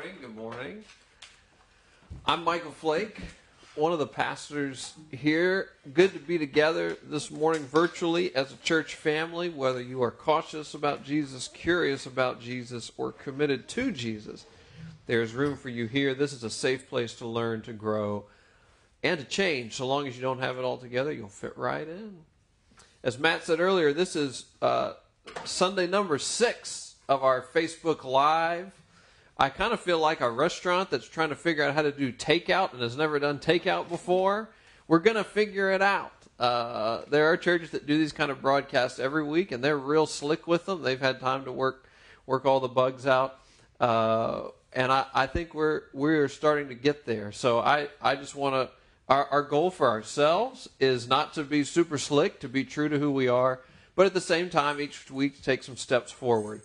morning. Good morning. I'm Michael Flake, one of the pastors here. Good to be together this morning virtually as a church family, whether you are cautious about Jesus, curious about Jesus, or committed to Jesus. There's room for you here. This is a safe place to learn, to grow, and to change. So long as you don't have it all together, you'll fit right in. As Matt said earlier, this is uh, Sunday number six of our Facebook Live. I kind of feel like a restaurant that's trying to figure out how to do takeout and has never done takeout before. We're going to figure it out. Uh, there are churches that do these kind of broadcasts every week, and they're real slick with them. They've had time to work work all the bugs out, uh, and I, I think we're we're starting to get there. So I I just want to. Our, our goal for ourselves is not to be super slick, to be true to who we are, but at the same time, each week take some steps forward.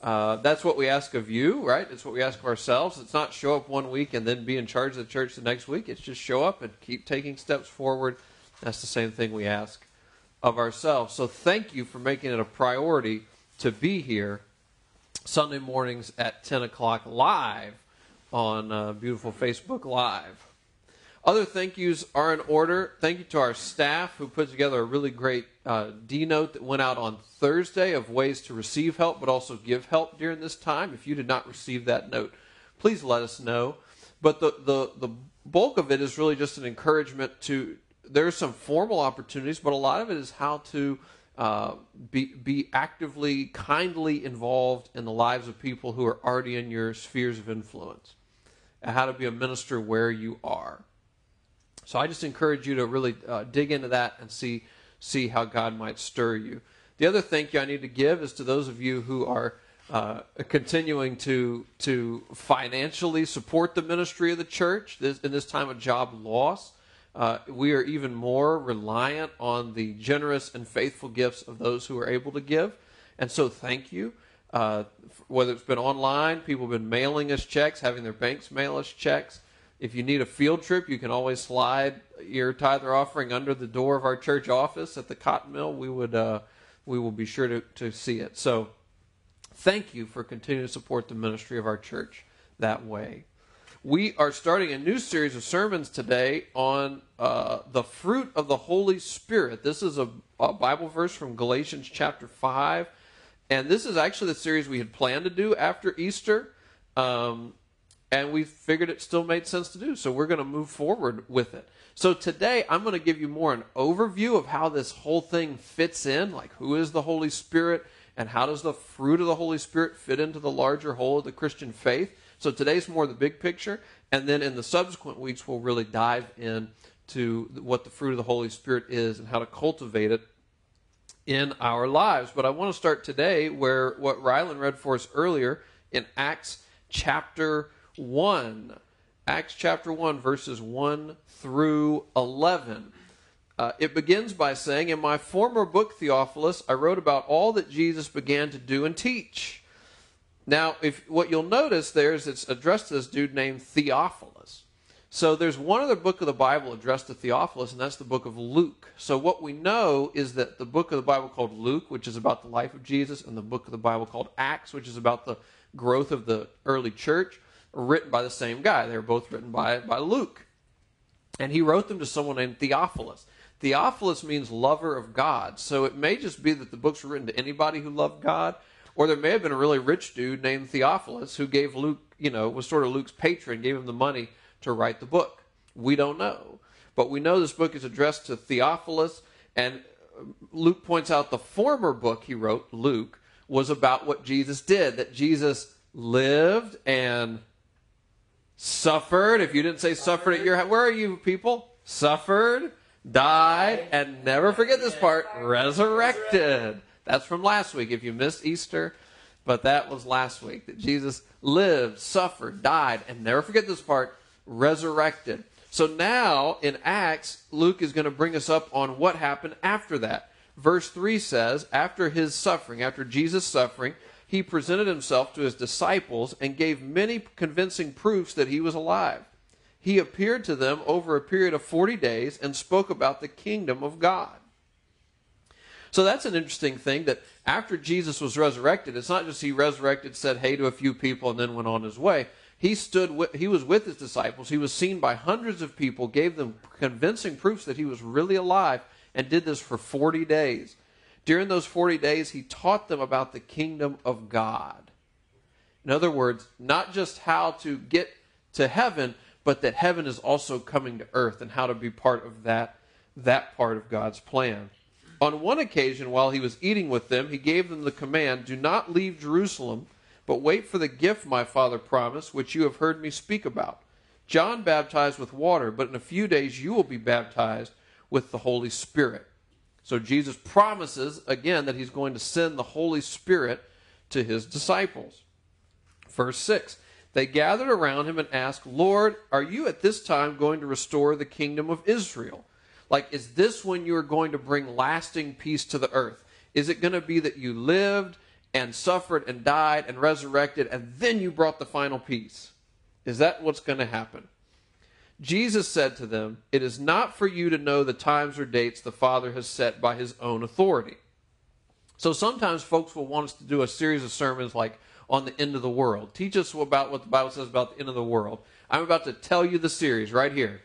Uh, that's what we ask of you, right? It's what we ask of ourselves. It's not show up one week and then be in charge of the church the next week. It's just show up and keep taking steps forward. That's the same thing we ask of ourselves. So thank you for making it a priority to be here Sunday mornings at 10 o'clock live on uh, beautiful Facebook Live. Other thank yous are in order. Thank you to our staff who put together a really great uh, D note that went out on Thursday of ways to receive help but also give help during this time. If you did not receive that note, please let us know. But the, the, the bulk of it is really just an encouragement to. There's some formal opportunities, but a lot of it is how to uh, be, be actively, kindly involved in the lives of people who are already in your spheres of influence, and how to be a minister where you are. So I just encourage you to really uh, dig into that and see see how God might stir you. The other thank you I need to give is to those of you who are uh, continuing to to financially support the ministry of the church this, in this time of job loss. Uh, we are even more reliant on the generous and faithful gifts of those who are able to give, and so thank you. Uh, whether it's been online, people have been mailing us checks, having their banks mail us checks. If you need a field trip, you can always slide your tithe or offering under the door of our church office at the cotton mill. We would uh, we will be sure to, to see it. So thank you for continuing to support the ministry of our church that way. We are starting a new series of sermons today on uh, the fruit of the Holy Spirit. This is a, a Bible verse from Galatians chapter 5. And this is actually the series we had planned to do after Easter. Um, and we figured it still made sense to do. So we're going to move forward with it. So today I'm going to give you more an overview of how this whole thing fits in, like who is the Holy Spirit and how does the fruit of the Holy Spirit fit into the larger whole of the Christian faith. So today's more the big picture, and then in the subsequent weeks we'll really dive in to what the fruit of the Holy Spirit is and how to cultivate it in our lives. But I want to start today where what Rylan read for us earlier in Acts chapter 1. Acts chapter 1, verses 1 through 11. Uh, it begins by saying, In my former book, Theophilus, I wrote about all that Jesus began to do and teach. Now, if what you'll notice there is it's addressed to this dude named Theophilus. So there's one other book of the Bible addressed to Theophilus, and that's the book of Luke. So what we know is that the book of the Bible called Luke, which is about the life of Jesus, and the book of the Bible called Acts, which is about the growth of the early church, written by the same guy. They were both written by, by Luke. And he wrote them to someone named Theophilus. Theophilus means lover of God. So it may just be that the books were written to anybody who loved God, or there may have been a really rich dude named Theophilus who gave Luke, you know, was sort of Luke's patron, gave him the money to write the book. We don't know. But we know this book is addressed to Theophilus, and Luke points out the former book he wrote, Luke, was about what Jesus did, that Jesus lived and suffered. If you didn't say suffered at your where are you people? Suffered, died, and never forget this part, resurrected. That's from last week. If you missed Easter, but that was last week that Jesus lived, suffered, died, and never forget this part, resurrected. So now in Acts, Luke is going to bring us up on what happened after that. Verse 3 says, after his suffering, after Jesus' suffering, he presented himself to his disciples and gave many convincing proofs that he was alive. He appeared to them over a period of 40 days and spoke about the kingdom of God. So that's an interesting thing that after Jesus was resurrected, it's not just he resurrected, said hey to a few people, and then went on his way. He stood with, he was with his disciples. He was seen by hundreds of people, gave them convincing proofs that he was really alive, and did this for 40 days. During those 40 days, he taught them about the kingdom of God. In other words, not just how to get to heaven, but that heaven is also coming to earth and how to be part of that, that part of God's plan. On one occasion, while he was eating with them, he gave them the command Do not leave Jerusalem but wait for the gift my Father promised, which you have heard me speak about. John baptized with water, but in a few days you will be baptized with the Holy Spirit. So Jesus promises again that he's going to send the Holy Spirit to his disciples. Verse 6 They gathered around him and asked, Lord, are you at this time going to restore the kingdom of Israel? Like, is this when you are going to bring lasting peace to the earth? Is it going to be that you lived and suffered and died and resurrected, and then you brought the final peace. Is that what's going to happen? Jesus said to them, It is not for you to know the times or dates the Father has set by his own authority. So sometimes folks will want us to do a series of sermons like on the end of the world. Teach us about what the Bible says about the end of the world. I'm about to tell you the series right here.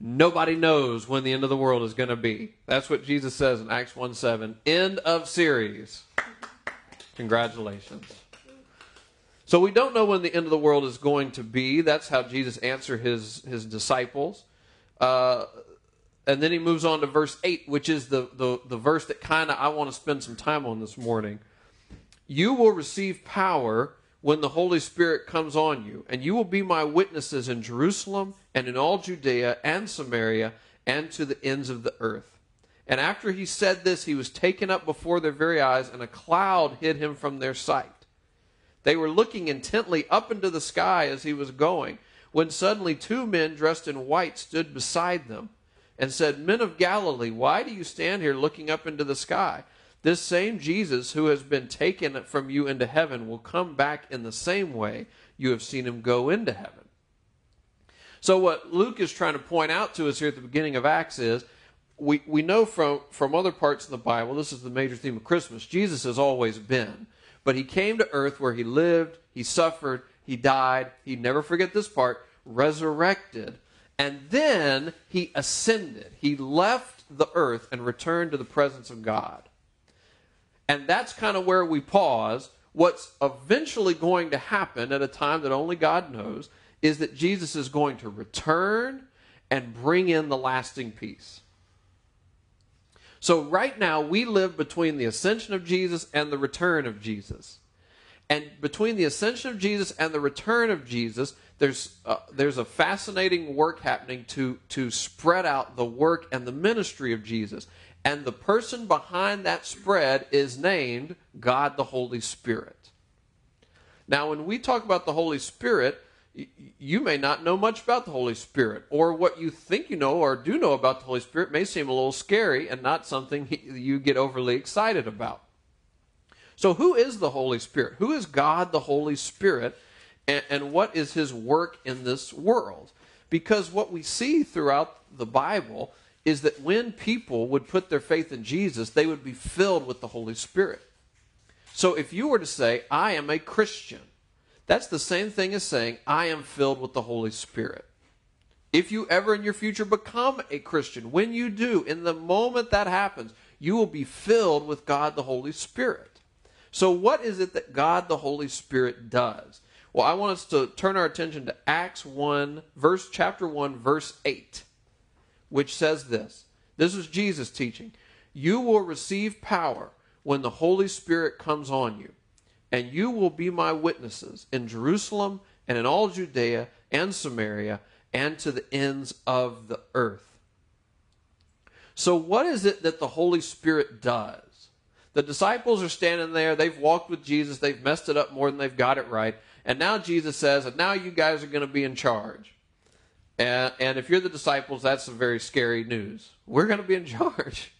Nobody knows when the end of the world is going to be. That's what Jesus says in Acts 1 7. End of series. Congratulations. So we don't know when the end of the world is going to be. That's how Jesus answered his, his disciples. Uh, and then he moves on to verse 8, which is the, the, the verse that kind of I want to spend some time on this morning. You will receive power when the Holy Spirit comes on you, and you will be my witnesses in Jerusalem and in all Judea and Samaria and to the ends of the earth. And after he said this, he was taken up before their very eyes, and a cloud hid him from their sight. They were looking intently up into the sky as he was going, when suddenly two men dressed in white stood beside them and said, Men of Galilee, why do you stand here looking up into the sky? This same Jesus who has been taken from you into heaven will come back in the same way you have seen him go into heaven. So, what Luke is trying to point out to us here at the beginning of Acts is we, we know from, from other parts of the Bible, this is the major theme of Christmas, Jesus has always been. But he came to earth where he lived, he suffered, he died, he'd never forget this part, resurrected, and then he ascended. He left the earth and returned to the presence of God. And that's kind of where we pause. What's eventually going to happen at a time that only God knows is that Jesus is going to return and bring in the lasting peace. So right now, we live between the ascension of Jesus and the return of Jesus. And between the ascension of Jesus and the return of Jesus, there's, uh, there's a fascinating work happening to, to spread out the work and the ministry of Jesus. And the person behind that spread is named God the Holy Spirit. Now, when we talk about the Holy Spirit, you may not know much about the Holy Spirit, or what you think you know or do know about the Holy Spirit may seem a little scary and not something you get overly excited about. So, who is the Holy Spirit? Who is God the Holy Spirit, and, and what is his work in this world? Because what we see throughout the Bible is that when people would put their faith in Jesus, they would be filled with the Holy Spirit. So, if you were to say, I am a Christian, that's the same thing as saying, I am filled with the Holy Spirit. If you ever in your future become a Christian, when you do, in the moment that happens, you will be filled with God the Holy Spirit. So, what is it that God the Holy Spirit does? Well, I want us to turn our attention to Acts 1, verse chapter 1, verse 8, which says this. This is Jesus teaching. You will receive power when the Holy Spirit comes on you and you will be my witnesses in Jerusalem and in all Judea and Samaria and to the ends of the earth. So, what is it that the Holy Spirit does? The disciples are standing there, they've walked with Jesus, they've messed it up more than they've got it right, and now Jesus says, and now you guys are going to be in charge. And, and if you're the disciples, that's some very scary news. We're going to be in charge.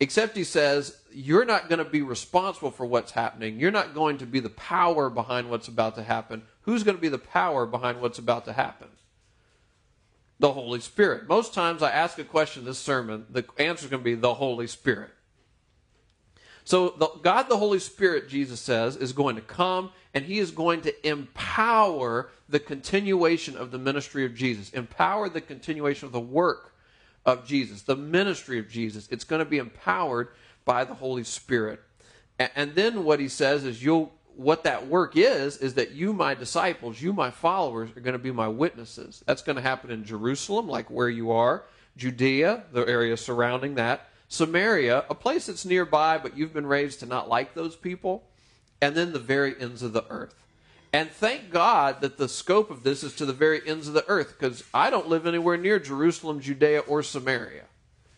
Except he says, you're not going to be responsible for what's happening. You're not going to be the power behind what's about to happen. Who's going to be the power behind what's about to happen? The Holy Spirit. Most times I ask a question in this sermon, the answer is going to be the Holy Spirit. So the, God the Holy Spirit, Jesus says, is going to come and he is going to empower the continuation of the ministry of Jesus, empower the continuation of the work of Jesus, the ministry of Jesus. It's going to be empowered by the Holy Spirit. And, then what he says is you'll what that work is is that you my disciples, you my followers are going to be my witnesses. That's going to happen in Jerusalem like where you are, Judea, the area surrounding that, Samaria, a place that's nearby but you've been raised to not like those people, and then the very ends of the earth. And thank God that the scope of this is to the very ends of the earth because I don't live anywhere near Jerusalem, Judea, or Samaria.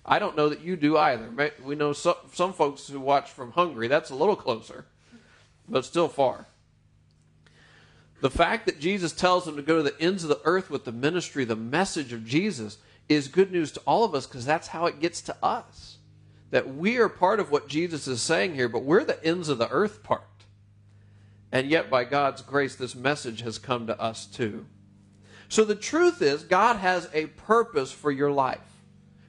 I don't know that you do either. We know some, some folks who watch from Hungary. That's a little closer, but still far. The fact that Jesus tells them to go to the ends of the earth with the ministry, the message of Jesus, is good news to all of us because that's how it gets to us. That we are part of what Jesus is saying here, but we're the ends of the earth part. And yet, by God's grace, this message has come to us too. So the truth is, God has a purpose for your life.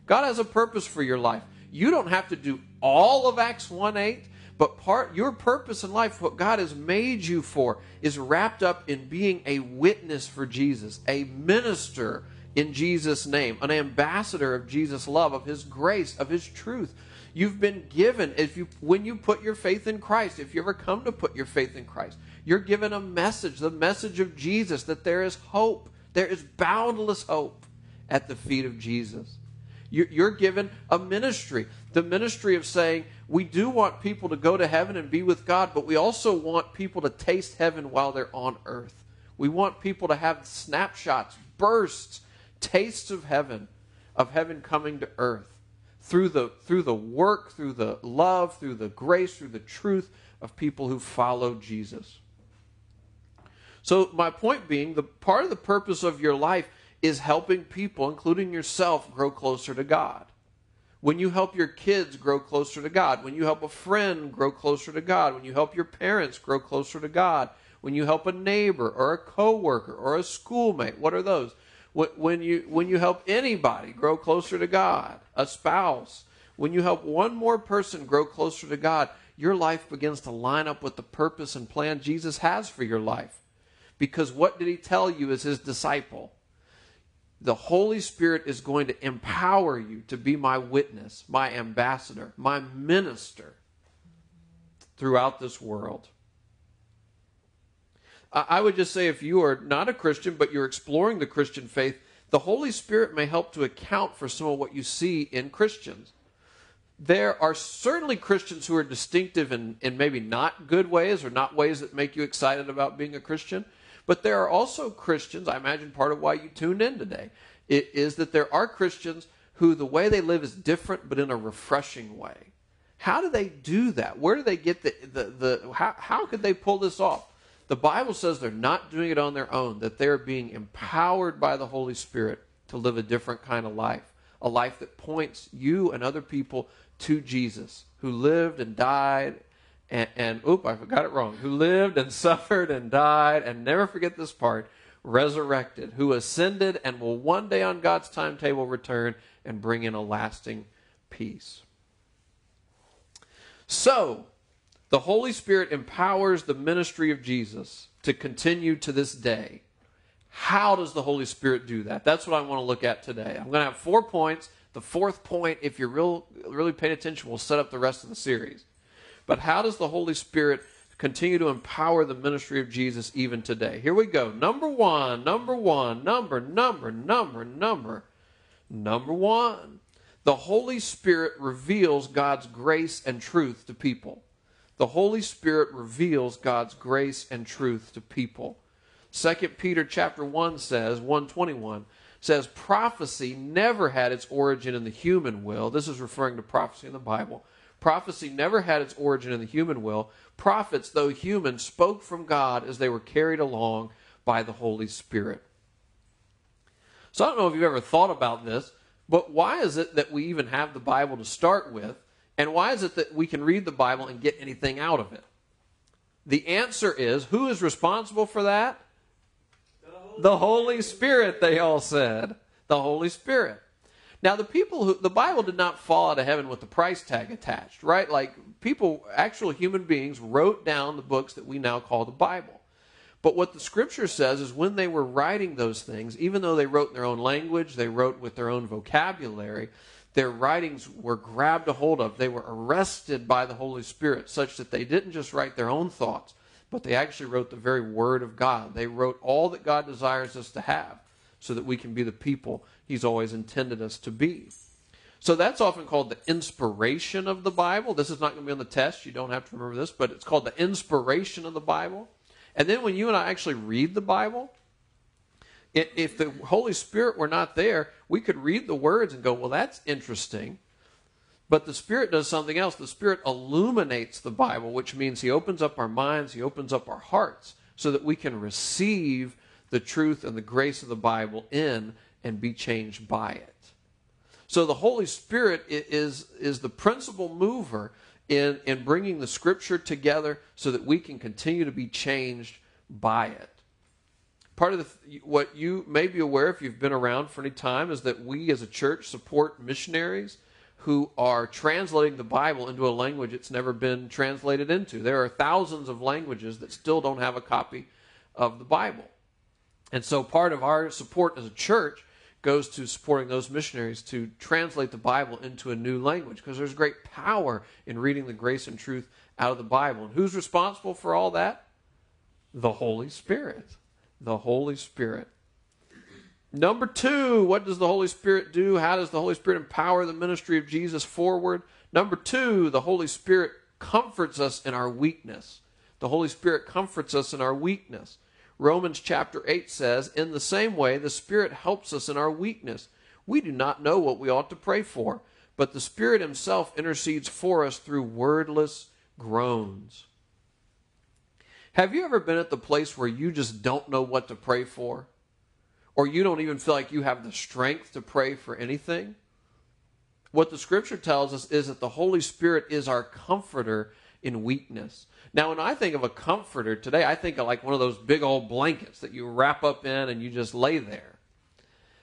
God has a purpose for your life. You don't have to do all of Acts 1 8, but part your purpose in life, what God has made you for, is wrapped up in being a witness for Jesus, a minister in Jesus' name, an ambassador of Jesus' love, of his grace, of his truth. You've been given, if you when you put your faith in Christ, if you ever come to put your faith in Christ, you're given a message, the message of Jesus, that there is hope. There is boundless hope at the feet of Jesus. You're given a ministry, the ministry of saying, we do want people to go to heaven and be with God, but we also want people to taste heaven while they're on earth. We want people to have snapshots, bursts, tastes of heaven, of heaven coming to earth through the, through the work, through the love, through the grace, through the truth of people who follow Jesus. So, my point being, the part of the purpose of your life is helping people, including yourself, grow closer to God. When you help your kids grow closer to God, when you help a friend grow closer to God, when you help your parents grow closer to God, when you help a neighbor or a coworker or a schoolmate, what are those? When you when you help anybody grow closer to God, a spouse, when you help one more person grow closer to God, your life begins to line up with the purpose and plan Jesus has for your life. Because what did he tell you as his disciple? the Holy Spirit is going to empower you to be my witness, my ambassador, my minister throughout this world. I would just say if you are not a Christian, but you're exploring the Christian faith, the Holy Spirit may help to account for some of what you see in Christians. There are certainly Christians who are distinctive in, in maybe not good ways or not ways that make you excited about being a Christian. But there are also Christians, I imagine part of why you tuned in today, is that there are Christians who the way they live is different, but in a refreshing way. How do they do that? Where do they get the, the, the how, how could they pull this off? The Bible says they're not doing it on their own, that they're being empowered by the Holy Spirit to live a different kind of life, a life that points you and other people to Jesus, who lived and died and, and oop, I forgot it wrong, who lived and suffered and died, and never forget this part, resurrected, who ascended and will one day on God's timetable return and bring in a lasting peace. So, the Holy Spirit empowers the ministry of Jesus to continue to this day. How does the Holy Spirit do that? That's what I want to look at today. I'm going to have four points. The fourth point, if you're real, really paying attention, will set up the rest of the series. But how does the Holy Spirit continue to empower the ministry of Jesus even today? Here we go. Number one, number one, number, number, number, number, number one. The Holy Spirit reveals God's grace and truth to people. The Holy Spirit reveals God's grace and truth to people. 2 Peter chapter 1 says, 121 says prophecy never had its origin in the human will. This is referring to prophecy in the Bible Prophecy never had its origin in the human will. Prophets, though human, spoke from God as they were carried along by the Holy Spirit. So I don't know if you've ever thought about this, but why is it that we even have the Bible to start with? And why is it that we can read the Bible and get anything out of it? The answer is who is responsible for that? The Holy, Spirit, they all said. The Holy Spirit. Now, the people who, the Bible did not fall out of heaven with the price tag attached, right? Like, people, actual human beings, wrote down the books that we now call the Bible. But what the scripture says is when they were writing those things, even though they wrote in their own language, they wrote with their own vocabulary, their writings were grabbed a hold of. They were arrested by the Holy Spirit, such that they didn't just write their own thoughts, but they actually wrote the very Word of God. They wrote all that God desires us to have so that we can be the people He's always intended us to be. So that's often called the inspiration of the Bible. This is not going to be on the test. You don't have to remember this, but it's called the inspiration of the Bible. And then when you and I actually read the Bible, if the Holy Spirit were not there, we could read the words and go, well, that's interesting. But the Spirit does something else. The Spirit illuminates the Bible, which means He opens up our minds, He opens up our hearts so that we can receive the truth and the grace of the Bible in and be changed by it. So the Holy Spirit is, is the principal mover in, in bringing the Scripture together so that we can continue to be changed by it. Part of the, what you may be aware if you've been around for any time is that we as a church support missionaries who are translating the Bible into a language it's never been translated into. There are thousands of languages that still don't have a copy of the Bible. And so part of our support as a church goes to supporting those missionaries to translate the Bible into a new language because there's great power in reading the grace and truth out of the Bible. And who's responsible for all that? The Holy Spirit. The Holy Spirit. Number two, what does the Holy Spirit do? How does the Holy Spirit empower the ministry of Jesus forward? Number two, the Holy Spirit comforts us in our weakness. The Holy Spirit comforts us in our weakness. Romans chapter 8 says, In the same way, the Spirit helps us in our weakness. We do not know what we ought to pray for, but the Spirit Himself intercedes for us through wordless groans. Have you ever been at the place where you just don't know what to pray for? Or you don't even feel like you have the strength to pray for anything? What the scripture tells us is that the Holy Spirit is our comforter in weakness. Now, when I think of a comforter today, I think of like one of those big old blankets that you wrap up in and you just lay there.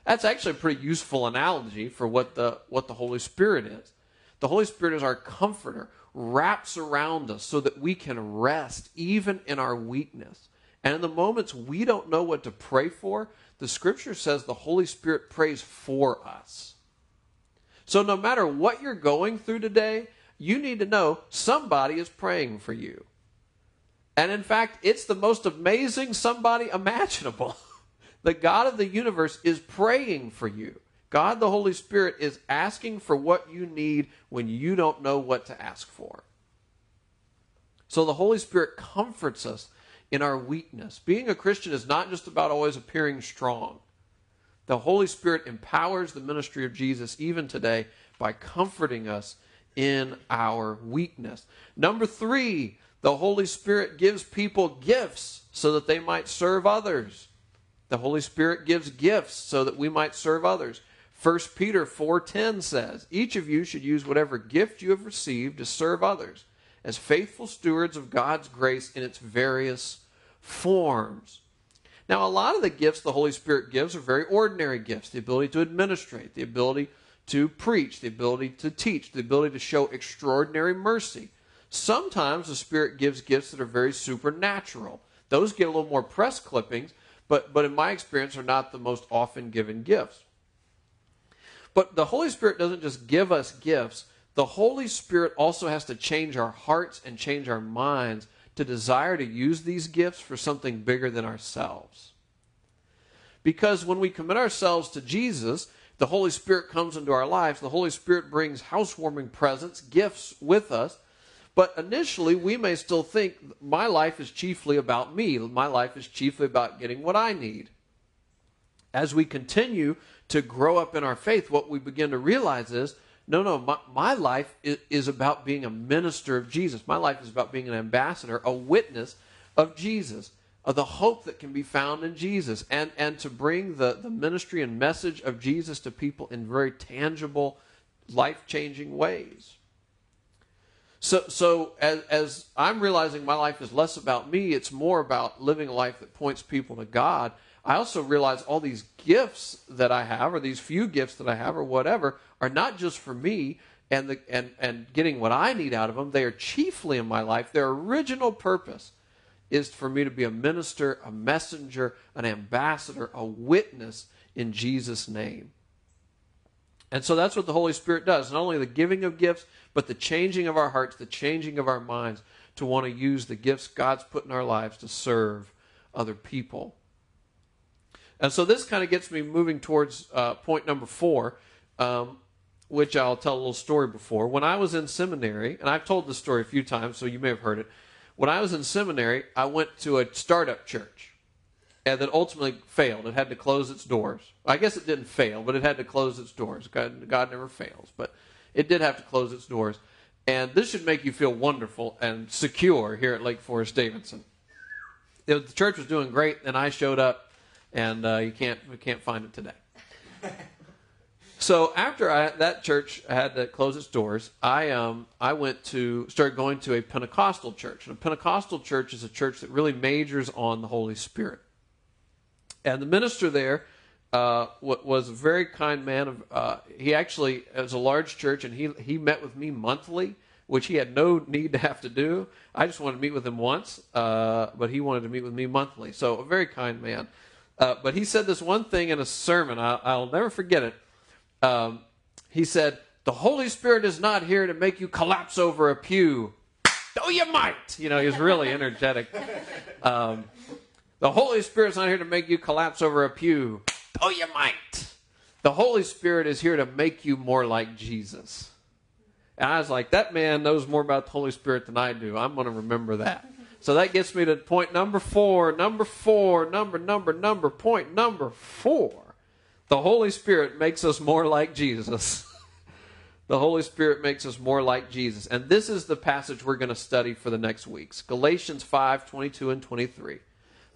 That's actually a pretty useful analogy for what the what the Holy Spirit is. The Holy Spirit is our comforter, wraps around us so that we can rest even in our weakness. And in the moments we don't know what to pray for, the scripture says the Holy Spirit prays for us. So no matter what you're going through today, you need to know somebody is praying for you. And in fact, it's the most amazing somebody imaginable. the God of the universe is praying for you. God the Holy Spirit is asking for what you need when you don't know what to ask for. So the Holy Spirit comforts us in our weakness. Being a Christian is not just about always appearing strong. The Holy Spirit empowers the ministry of Jesus even today by comforting us in our weakness. Number three, the Holy Spirit gives people gifts so that they might serve others. The Holy Spirit gives gifts so that we might serve others. 1 Peter 4:10 says, "Each of you should use whatever gift you have received to serve others as faithful stewards of God's grace in its various forms." Now, a lot of the gifts the Holy Spirit gives are very ordinary gifts, the ability to administrate, the ability to preach, the ability to teach, the ability to show extraordinary mercy, Sometimes the Spirit gives gifts that are very supernatural. Those get a little more press clippings, but, but in my experience are not the most often given gifts. But the Holy Spirit doesn't just give us gifts, the Holy Spirit also has to change our hearts and change our minds to desire to use these gifts for something bigger than ourselves. Because when we commit ourselves to Jesus, the Holy Spirit comes into our lives. The Holy Spirit brings housewarming presents, gifts with us but initially, we may still think my life is chiefly about me. My life is chiefly about getting what I need. As we continue to grow up in our faith, what we begin to realize is no, no, my, my life is, is about being a minister of Jesus. My life is about being an ambassador, a witness of Jesus, of the hope that can be found in Jesus, and, and to bring the, the ministry and message of Jesus to people in very tangible, life changing ways. So, so as, as I'm realizing my life is less about me, it's more about living a life that points people to God. I also realize all these gifts that I have, or these few gifts that I have, or whatever, are not just for me and the and and getting what I need out of them. They are chiefly in my life. Their original purpose is for me to be a minister, a messenger, an ambassador, a witness in Jesus' name. And so that's what the Holy Spirit does. Not only the giving of gifts, but the changing of our hearts, the changing of our minds to want to use the gifts God's put in our lives to serve other people. And so this kind of gets me moving towards uh, point number four, um, which I'll tell a little story before. When I was in seminary, and I've told this story a few times, so you may have heard it. When I was in seminary, I went to a startup church and that ultimately failed. It had to close its doors. I guess it didn't fail, but it had to close its doors. God, God never fails, but it did have to close its doors. And this should make you feel wonderful and secure here at Lake Forest Davidson. the church was doing great, and I showed up, and uh, you can't we can't find it today. So after I, that church had to close its doors, I um I went to start going to a Pentecostal church. And a Pentecostal church is a church that really majors on the Holy Spirit. And the minister there uh, was a very kind man. Of uh, he actually it was a large church, and he he met with me monthly, which he had no need to have to do. I just wanted to meet with him once, uh, but he wanted to meet with me monthly. So a very kind man. Uh, but he said this one thing in a sermon. I, I'll never forget it um, he said, The Holy Spirit is not here to make you collapse over a pew. Oh, you might. You know, he was really energetic. Um, the Holy Spirit's not here to make you collapse over a pew. Oh, you might. The Holy Spirit is here to make you more like Jesus. And I was like, that man knows more about the Holy Spirit than I do. I'm going to remember that. So that gets me to point number four, number four, number, number, number, point number four. The Holy Spirit makes us more like Jesus. the Holy Spirit makes us more like Jesus. And this is the passage we're going to study for the next weeks Galatians 5 22 and 23.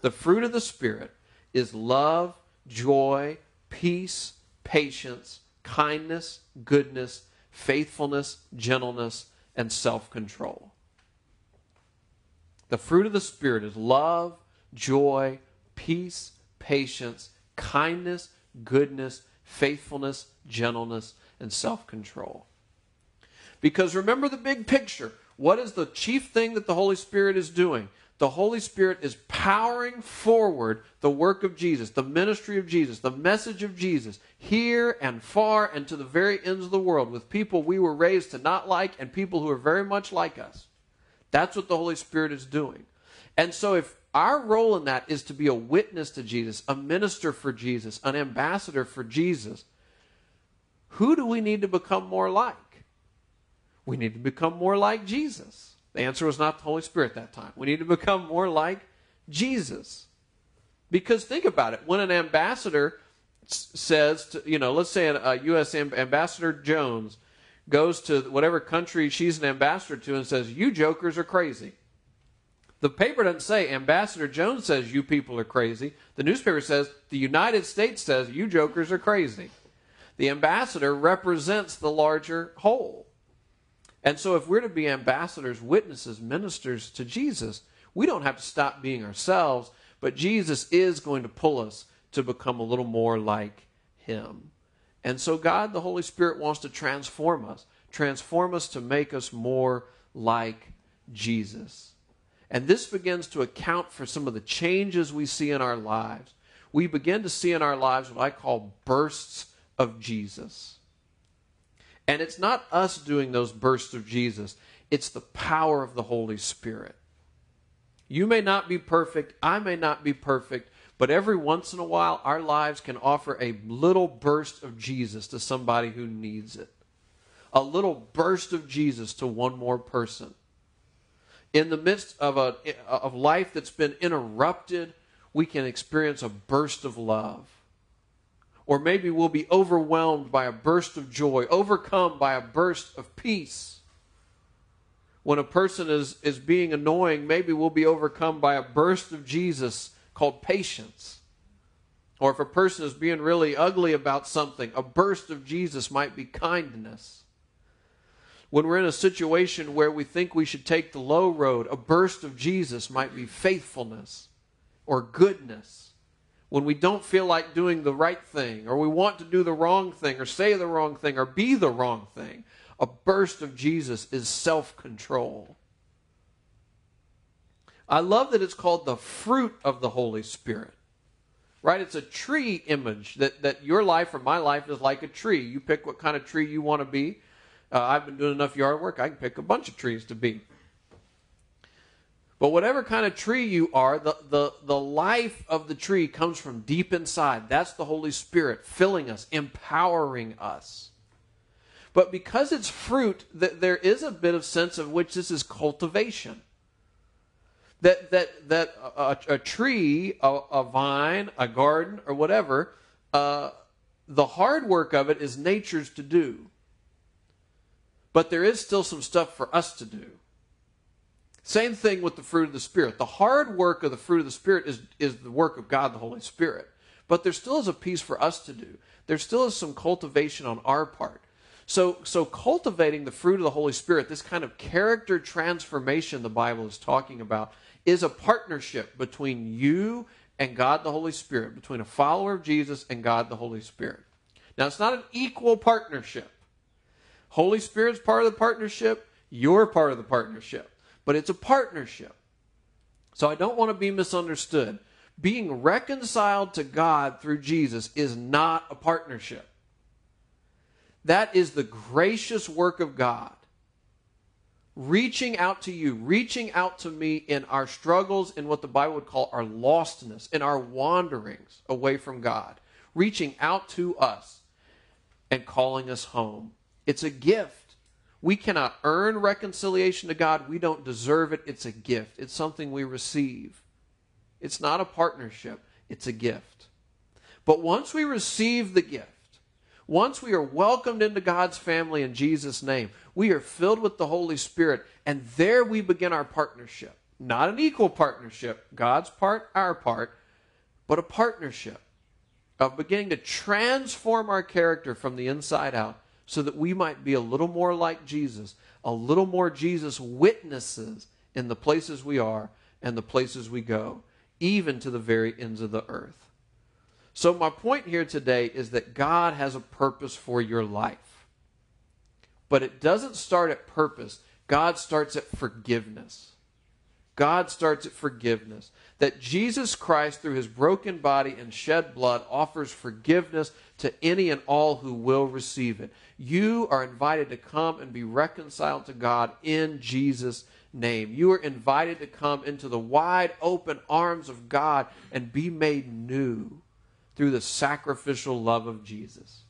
The fruit of the Spirit is love, joy, peace, patience, kindness, goodness, faithfulness, gentleness, and self control. The fruit of the Spirit is love, joy, peace, patience, kindness, goodness, faithfulness, gentleness, and self control. Because remember the big picture. What is the chief thing that the Holy Spirit is doing? The Holy Spirit is powering forward the work of Jesus, the ministry of Jesus, the message of Jesus, here and far and to the very ends of the world with people we were raised to not like and people who are very much like us. That's what the Holy Spirit is doing. And so if our role in that is to be a witness to Jesus, a minister for Jesus, an ambassador for Jesus. Who do we need to become more like? We need to become more like Jesus. The answer was not the Holy Spirit that time. We need to become more like Jesus. Because think about it. When an ambassador says, to, you know, let's say a, U.S. Ambassador Jones goes to whatever country she's an ambassador to and says, You jokers are crazy. The paper doesn't say Ambassador Jones says you people are crazy. The newspaper says the United States says you jokers are crazy. The ambassador represents the larger whole. And so if we're to be ambassadors, witnesses, ministers to Jesus, we don't have to stop being ourselves, but Jesus is going to pull us to become a little more like him. And so God, the Holy Spirit, wants to transform us, transform us to make us more like Jesus. And this begins to account for some of the changes we see in our lives. We begin to see in our lives what I call bursts of Jesus. And it's not us doing those bursts of Jesus, it's the power of the Holy Spirit. You may not be perfect, I may not be perfect, but every once in a while, our lives can offer a little burst of Jesus to somebody who needs it. A little burst of Jesus to one more person in the midst of a of life that's been interrupted, we can experience a burst of love. Or maybe we'll be overwhelmed by a burst of joy, overcome by a burst of peace. When a person is, is being annoying, maybe we'll be overcome by a burst of Jesus called patience. Or if a person is being really ugly about something, a burst of Jesus might be kindness when we're in a situation where we think we should take the low road, a burst of Jesus might be faithfulness or goodness. when we don't feel like doing the right thing, or we want to do the wrong thing, or say the wrong thing, or be the wrong thing, a burst of Jesus is self control. I love that it's called the fruit of the Holy Spirit. Right? It's a tree image that, that your life or my life is like a tree. You pick what kind of tree you want to be. Uh, I've been doing enough yard work, I can pick a bunch of trees to be. But whatever kind of tree you are, the, the, the life of the tree comes from deep inside. That's the Holy Spirit filling us, empowering us. But because it's fruit, that there is a bit of sense of which this is cultivation that that that a, a tree, a, a, vine, a garden, or whatever, uh, the hard work of it is nature's to do. But there is still some stuff for us to do. Same thing with the fruit of the Spirit. The hard work of the fruit of the Spirit is, is the work of God, the Holy Spirit. But there still is a piece for us to do. There still is some cultivation on our part. So, so cultivating the fruit of the Holy Spirit, this kind of character transformation the Bible is talking about, is a partnership between you and God the Holy Spirit, between a follower of Jesus and God the Holy Spirit. Now, it's not an equal partnership. Holy Spirit's part of the partnership, you're part of the partnership, but it's a partnership. So I don't want to be misunderstood. Being reconciled to God through Jesus is not a partnership. That is the gracious work of God reaching out to you, reaching out to me in our struggles, in what the Bible would call our lostness, in our wanderings away from God, reaching out to us and calling us home. It's a gift. We cannot earn reconciliation to God. We don't deserve it. It's a gift. It's something we receive. It's not a partnership, it's a gift. But once we receive the gift, once we are welcomed into God's family in Jesus' name, we are filled with the Holy Spirit, and there we begin our partnership. Not an equal partnership, God's part, our part, but a partnership of beginning to transform our character from the inside out so that we might be a little more like Jesus, a little more Jesus witnesses in the places we are and the places we go, even to the very ends of the earth. So, my point here today is that God has a purpose for your life. But it doesn't start at purpose, God starts at forgiveness. God starts at forgiveness. That Jesus Christ, through his broken body and shed blood, offers forgiveness to any and all who will receive it. You are invited to come and be reconciled to God in Jesus' name. You are invited to come into the wide open arms of God and be made new through the sacrificial love of Jesus.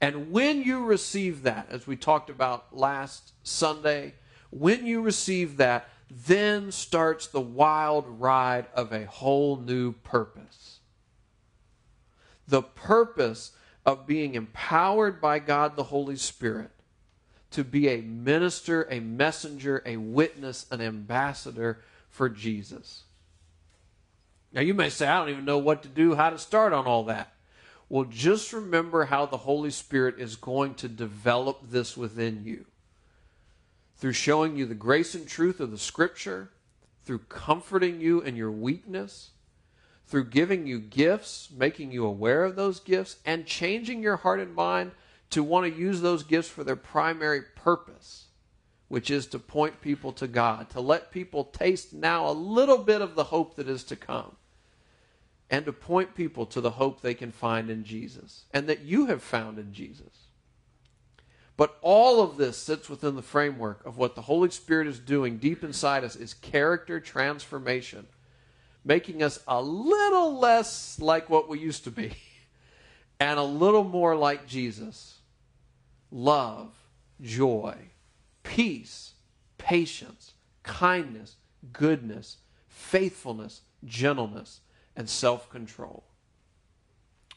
And when you receive that, as we talked about last Sunday, when you receive that, then starts the wild ride of a whole new purpose. The purpose of being empowered by God the Holy Spirit to be a minister, a messenger, a witness, an ambassador for Jesus. Now, you may say, I don't even know what to do, how to start on all that. Well, just remember how the Holy Spirit is going to develop this within you through showing you the grace and truth of the Scripture, through comforting you in your weakness, through giving you gifts, making you aware of those gifts, and changing your heart and mind to want to use those gifts for their primary purpose, which is to point people to God, to let people taste now a little bit of the hope that is to come and to point people to the hope they can find in Jesus and that you have found in Jesus. But all of this sits within the framework of what the Holy Spirit is doing deep inside us is character transformation, making us a little less like what we used to be and a little more like Jesus. Love, joy, peace, patience, kindness, goodness, faithfulness, gentleness and self control.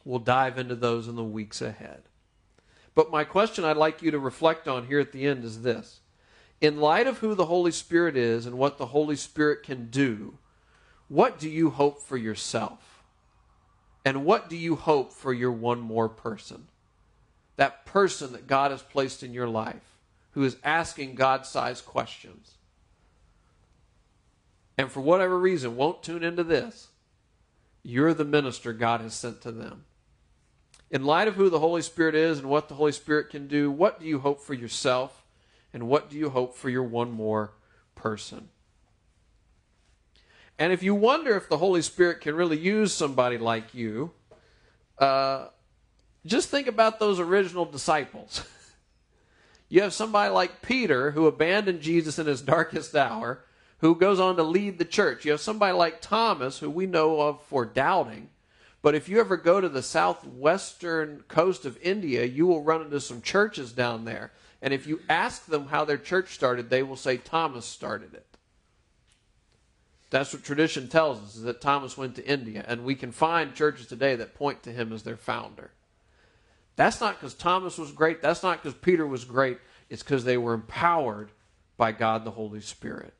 We'll dive into those in the weeks ahead. But my question I'd like you to reflect on here at the end is this. In light of who the Holy Spirit is and what the Holy Spirit can do, what do you hope for yourself? And what do you hope for your one more person? That person that God has placed in your life who is asking God sized questions. And for whatever reason, won't tune into this You're the minister God has sent to them. In light of who the Holy Spirit is and what the Holy Spirit can do, what do you hope for yourself? And what do you hope for your one more person? And if you wonder if the Holy Spirit can really use somebody like you, uh, just think about those original disciples. you have somebody like Peter who abandoned Jesus in his darkest hour, who goes on to lead the church. You have somebody like Thomas, who we know of for doubting. But if you ever go to the southwestern coast of India, you will run into some churches down there. And if you ask them how their church started, they will say Thomas started it. That's what tradition tells us, is that Thomas went to India. And we can find churches today that point to him as their founder. That's not because Thomas was great. That's not because Peter was great. It's because they were empowered by God the Holy Spirit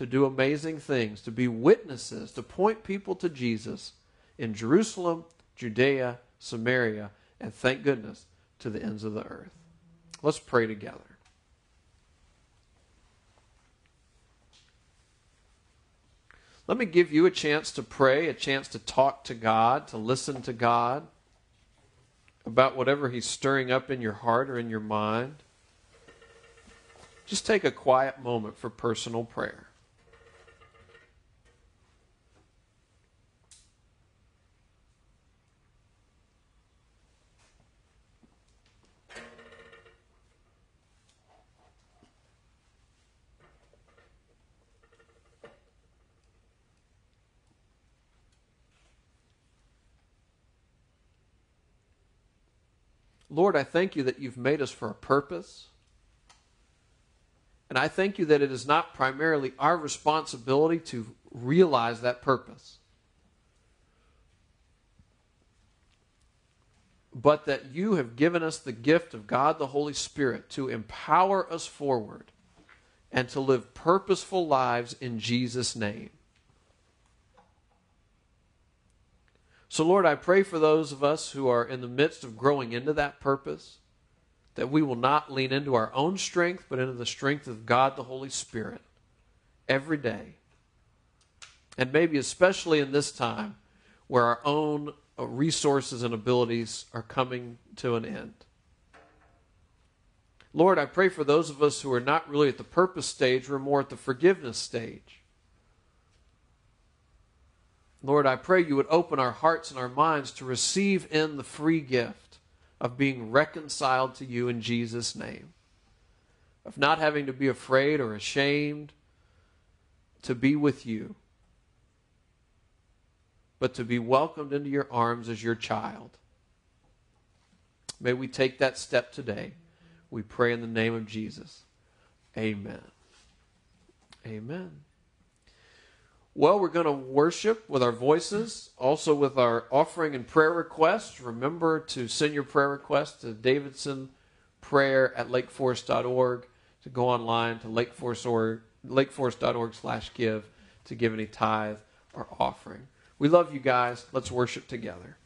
to do amazing things, to be witnesses, to point people to Jesus in Jerusalem, Judea, Samaria, and thank goodness to the ends of the earth. Let's pray together. Let me give you a chance to pray, a chance to talk to God, to listen to God about whatever He's stirring up in your heart or in your mind. Just take a quiet moment for personal prayer. Lord, I thank you that you've made us for a purpose. And I thank you that it is not primarily our responsibility to realize that purpose, but that you have given us the gift of God the Holy Spirit to empower us forward and to live purposeful lives in Jesus' name. So, Lord, I pray for those of us who are in the midst of growing into that purpose, that we will not lean into our own strength, but into the strength of God the Holy Spirit every day. And maybe especially in this time where our own uh, resources and abilities are coming to an end. Lord, I pray for those of us who are not really at the purpose stage, we're more at the forgiveness stage. Lord, I pray you would open our hearts and our minds to receive in the free gift of being reconciled to you in Jesus' name, of not having to be afraid or ashamed to be with you, but to be welcomed into your arms as your child. May we take that step today. We pray in the name of Jesus. Amen. Amen. Well, we're going to worship with our voices, also with our offering and prayer requests. Remember to send your prayer requests to Davidson Prayer at lakeforest.org, to go online to lakeforest.org, lakeforest.org slash give to give any tithe or offering. We love you guys. Let's worship together.